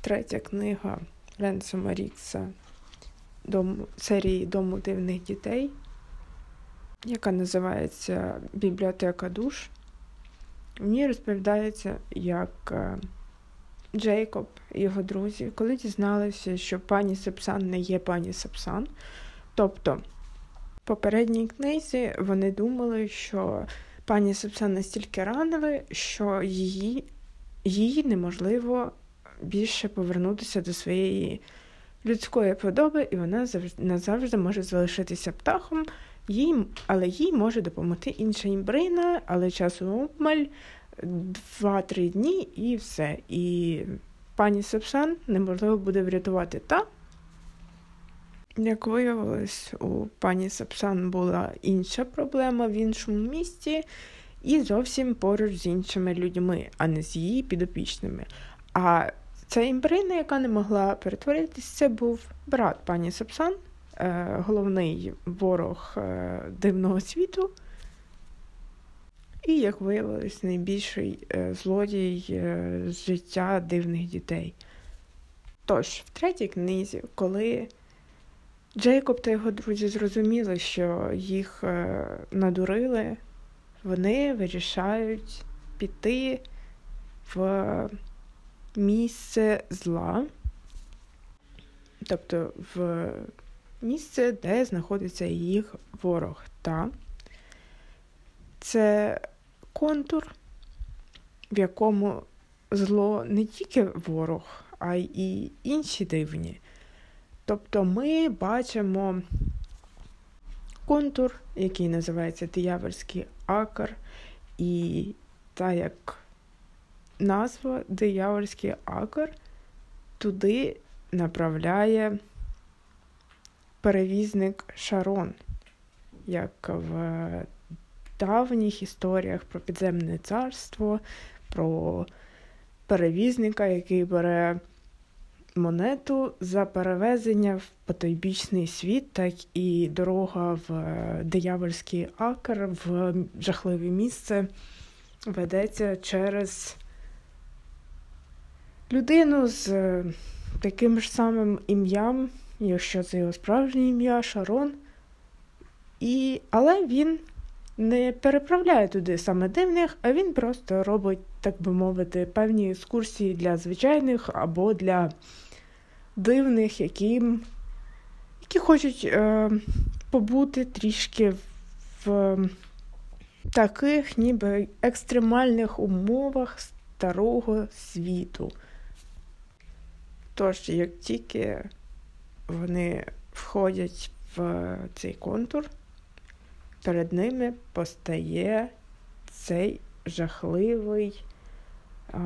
третя книга Ленсома Рікса дом, серії Дому дивних дітей, яка називається Бібліотека душ. В ній розповідається, як е, Джейкоб і його друзі, коли дізналися, що пані Сепсан не є пані Сепсан. Тобто, в попередній книзі вони думали, що пані Сепсан настільки ранили, що її, їй неможливо більше повернутися до своєї людської подоби, і вона завжди назавжди може залишитися птахом, їй, але їй може допомогти інша імбрина, але часу обмаль два-три дні і все. І пані Сепсан неможливо буде врятувати та. Як виявилось, у пані Сапсан була інша проблема в іншому місті і зовсім поруч з іншими людьми, а не з її підопічними. А ця імбрина, яка не могла перетворитись, це був брат пані Сапсан, е, головний ворог е, дивного світу. І, як виявилось, найбільший е, злодій з життя дивних дітей. Тож, в третій книзі, коли Джейкоб та його друзі зрозуміли, що їх надурили, вони вирішають піти в місце зла, тобто в місце, де знаходиться їх ворог. Та це контур, в якому зло не тільки ворог, а й інші дивні. Тобто ми бачимо контур, який називається диявольський акр, і так як назва диявольський акр туди направляє перевізник Шарон, як в давніх історіях про підземне царство, про перевізника, який бере монету за перевезення в потойбічний світ, так і дорога в диявольський акр, в жахливе місце ведеться через людину з е, таким ж самим ім'ям, якщо це його справжнє ім'я, Шарон. І... Але він не переправляє туди саме дивних, а він просто робить, так би мовити, певні екскурсії для звичайних або для дивних, які які хочуть е, побути трішки в таких ніби екстремальних умовах старого світу. Тож, як тільки вони входять в цей контур, перед ними постає цей жахливий е,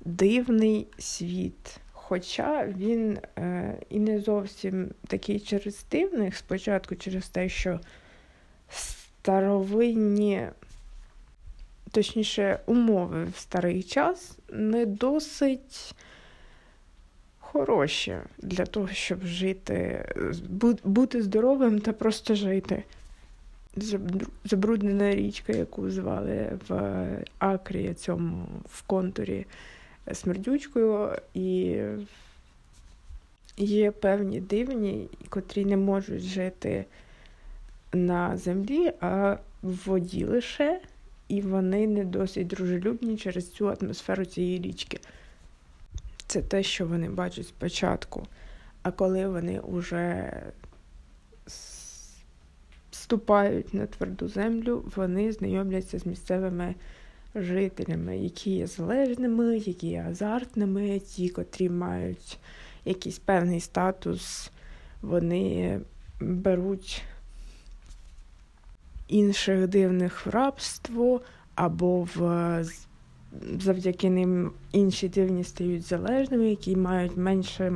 дивний світ. Хоча він е, і не зовсім такий через дивних, спочатку через те, що старовинні, точніше, умови в старий час не досить хороші для того, щоб жити, бути здоровим та просто жити. Забруднена річка, яку звали в Акрі, цьому в контурі смердючкою, і є певні дивні, котрі не можуть жити на землі, а в воді лише, і вони не досить дружелюбні через цю атмосферу цієї річки. Це те, що вони бачать спочатку. А коли вони вже ступають на тверду землю, вони знайомляться з місцевими жителями, які є залежними, які є азартними, ті, котрі мають якийсь певний статус, вони беруть інших дивних в рабство або в завдяки ним інші дивні стають залежними, які мають менше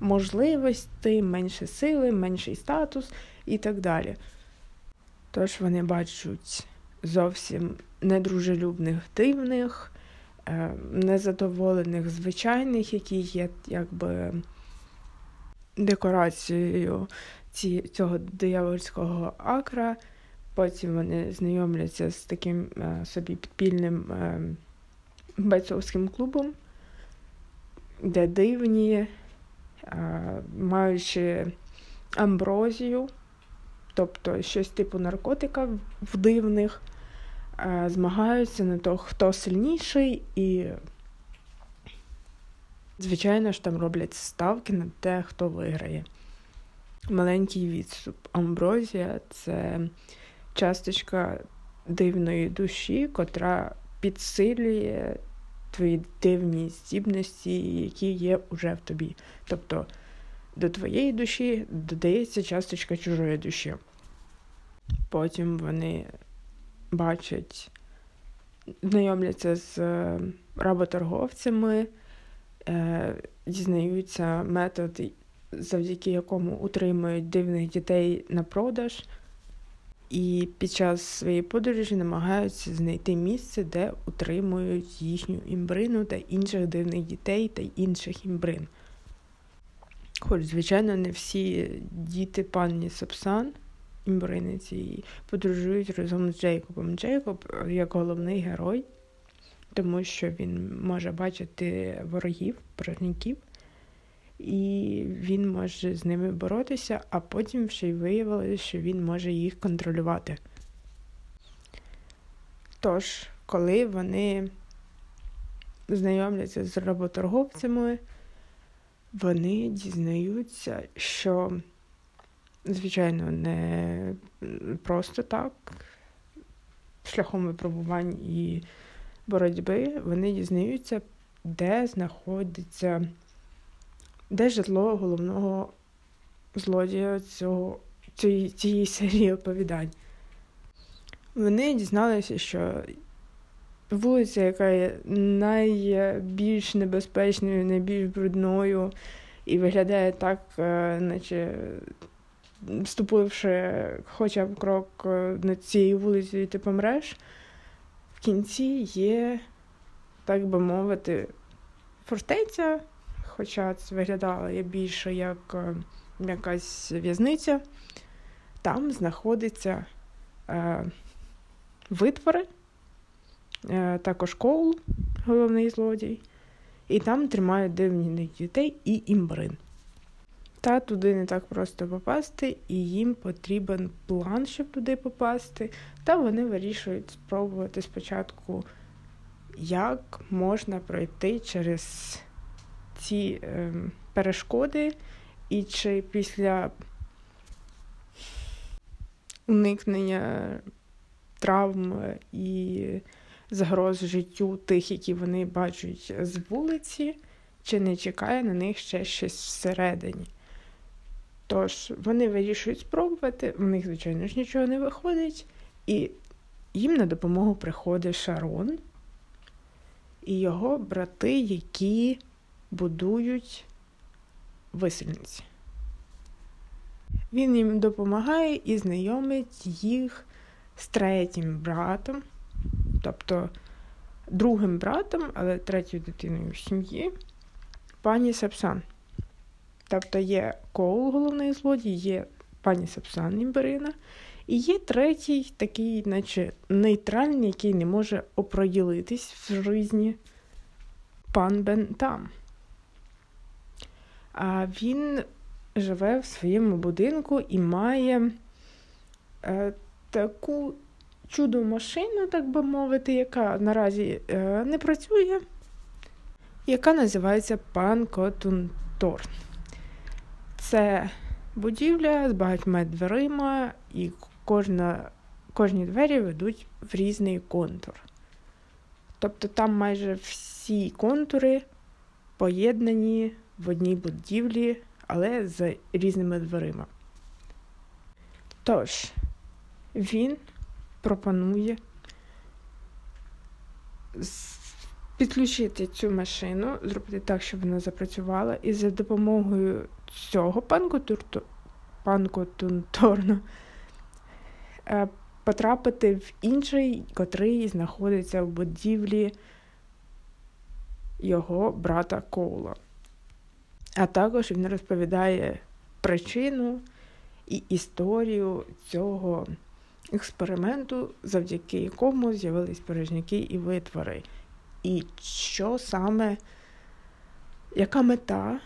можливостей, менше сили, менший статус і так далі. Тож вони бачать зовсім недружелюбних дивних, е, незадоволених звичайних, які є якби декорацією цього диявольського акра. Потім вони знайомляться з таким е, собі підпільним е, бойцовським клубом, де дивні, маючи амброзію, тобто щось типу наркотика в дивних, змагаються на то, хто сильніший, і, звичайно ж, там роблять ставки на те, хто виграє. Маленький відступ. Амброзія це часточка дивної душі, котра підсилює твої дивні здібності, які є уже в тобі. Тобто до твоєї душі додається часточка чужої душі. Потім вони бачать, знайомляться з е, работорговцями, е, дізнаються метод, завдяки якому утримують дивних дітей на продаж і під час своєї подорожі намагаються знайти місце, де утримують їхню імбрину та інших дивних дітей та інших імбрин. Хоч, звичайно, не всі діти пані Сапсан, імбрини цієї, подорожують разом з Джейкобом. Джейкоб як головний герой, тому що він може бачити ворогів, порожняків, і він може з ними боротися, а потім ще й виявилося, що він може їх контролювати. Тож, коли вони знайомляться з работорговцями, вони дізнаються, що, звичайно, не просто так, шляхом випробувань і боротьби, вони дізнаються, де знаходиться де житло головного злодія цього, цієї, цієї серії оповідань. Вони дізналися, що вулиця, яка є найбільш небезпечною, найбільш брудною, і виглядає так, е, наче вступивши хоча б крок е, на цією вулицею, ти помреш, в кінці є, так би мовити, фортеця, хоча це виглядало більше як е, якась в'язниця, там знаходиться е, витвори, е, також коул, головний злодій, і там тримають дивних дітей і імбрин. Та туди не так просто попасти, і їм потрібен план, щоб туди попасти. Та вони вирішують спробувати спочатку, як можна пройти через ці е, перешкоди, і чи після уникнення травм і загроз життю тих, які вони бачать з вулиці, чи не чекає на них ще щось всередині. Тож, вони вирішують спробувати, у них, звичайно ж, нічого не виходить, і їм на допомогу приходить Шарон і його брати, які будують висельниці. Він їм допомагає і знайомить їх з третім братом, тобто другим братом, але третьою дитиною в сім'ї, пані Сапсан. Тобто є Коул, головний злодій, є пані Сапсан Імберина, і є третій, такий, наче нейтральний, який не може опроділитись в житті, пан Бентам. Він живе в своєму будинку і має е, таку чудо машину, так би мовити, яка наразі е, не працює, яка називається Пан Котунторн. Це будівля з багатьма дверима, і кожна, кожні двері ведуть в різний контур. Тобто там майже всі контури поєднані в одній будівлі, але з різними дверима. Тож, він пропонує підключити цю машину, зробити так, щоб вона запрацювала, і за допомогою цього панку Тунторну е, потрапити в інший, котрий знаходиться в будівлі його брата Коула. А також він розповідає причину і історію цього експерименту, завдяки якому з'явились порожняки і витвори. І що саме яка мета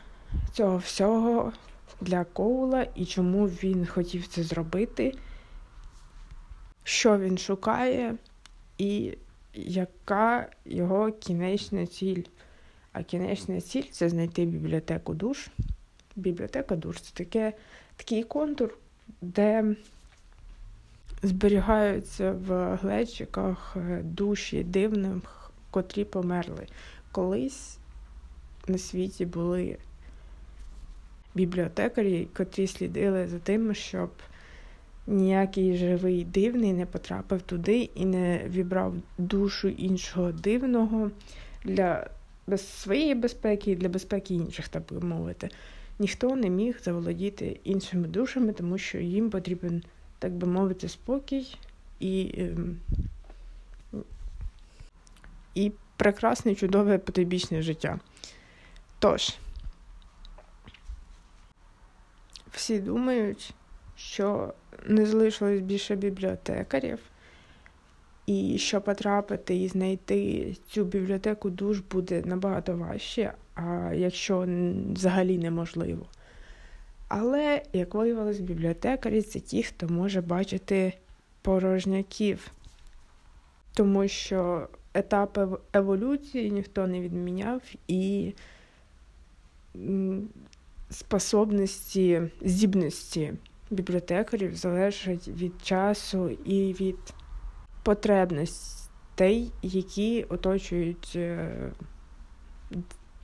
цього всього для Коула і чому він хотів це зробити, що він шукає, і яка його кінечна ціль. А кінечна ціль це знайти бібліотеку душ. Бібліотека душ це таке, такий контур, де зберігаються в глечиках душі дивних, котрі померли. Колись на світі були бібліотекарі, котрі слідили за тим, щоб ніякий живий дивний не потрапив туди і не вібрав душу іншого дивного для своєї безпеки і для безпеки інших, так би мовити. Ніхто не міг заволодіти іншими душами, тому що їм потрібен, так би мовити, спокій і ем, і прекрасне, чудове потойбічне життя. Тож, всі думають, що не залишилось більше бібліотекарів, і що потрапити і знайти цю бібліотеку душ буде набагато важче, а якщо взагалі неможливо. Але, як виявилось, бібліотекарі це ті, хто може бачити порожняків, тому що етапи еволюції ніхто не відміняв і способності, здібності бібліотекарів залежать від часу і від потребностей, які оточують е,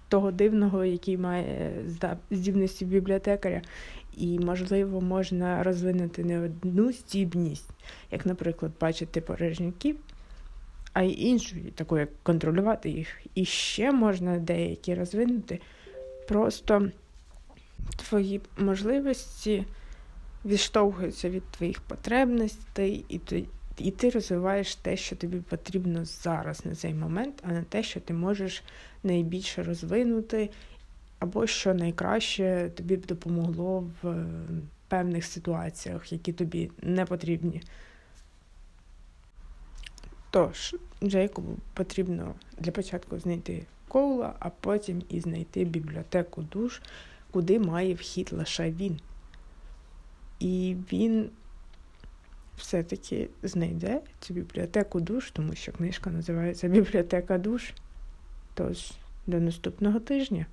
того дивного, який має здібності бібліотекаря. І, можливо, можна розвинути не одну здібність, як, наприклад, бачити порожняків, а й іншу, таку, як контролювати їх. І ще можна деякі розвинути. Просто твої можливості відштовхуються від твоїх потребностей, і і ти розвиваєш те, що тобі потрібно зараз на цей момент, а не те, що ти можеш найбільше розвинути, або що найкраще тобі б допомогло в певних ситуаціях, які тобі не потрібні. Тож, Джейкобу потрібно для початку знайти коула, а потім і знайти бібліотеку душ, куди має вхід лише він. І він все-таки знайде цю бібліотеку душ, тому що книжка називається Бібліотека душ. Тож, до наступного тижня.